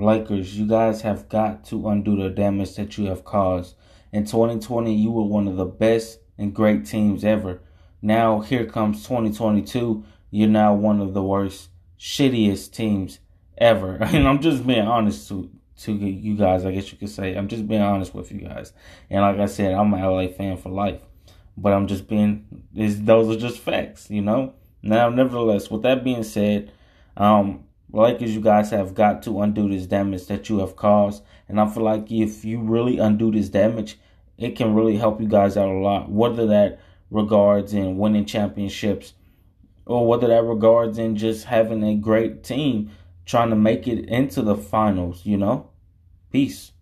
Lakers, you guys have got to undo the damage that you have caused. In 2020, you were one of the best and great teams ever. Now, here comes 2022. You're now one of the worst, shittiest teams ever. And I'm just being honest to, to you guys, I guess you could say. I'm just being honest with you guys. And like I said, I'm an LA fan for life. But I'm just being, those are just facts, you know? Now, nevertheless, with that being said, um, Lakers, you guys have got to undo this damage that you have caused. And I feel like if you really undo this damage, it can really help you guys out a lot. Whether that regards in winning championships or whether that regards in just having a great team trying to make it into the finals, you know? Peace.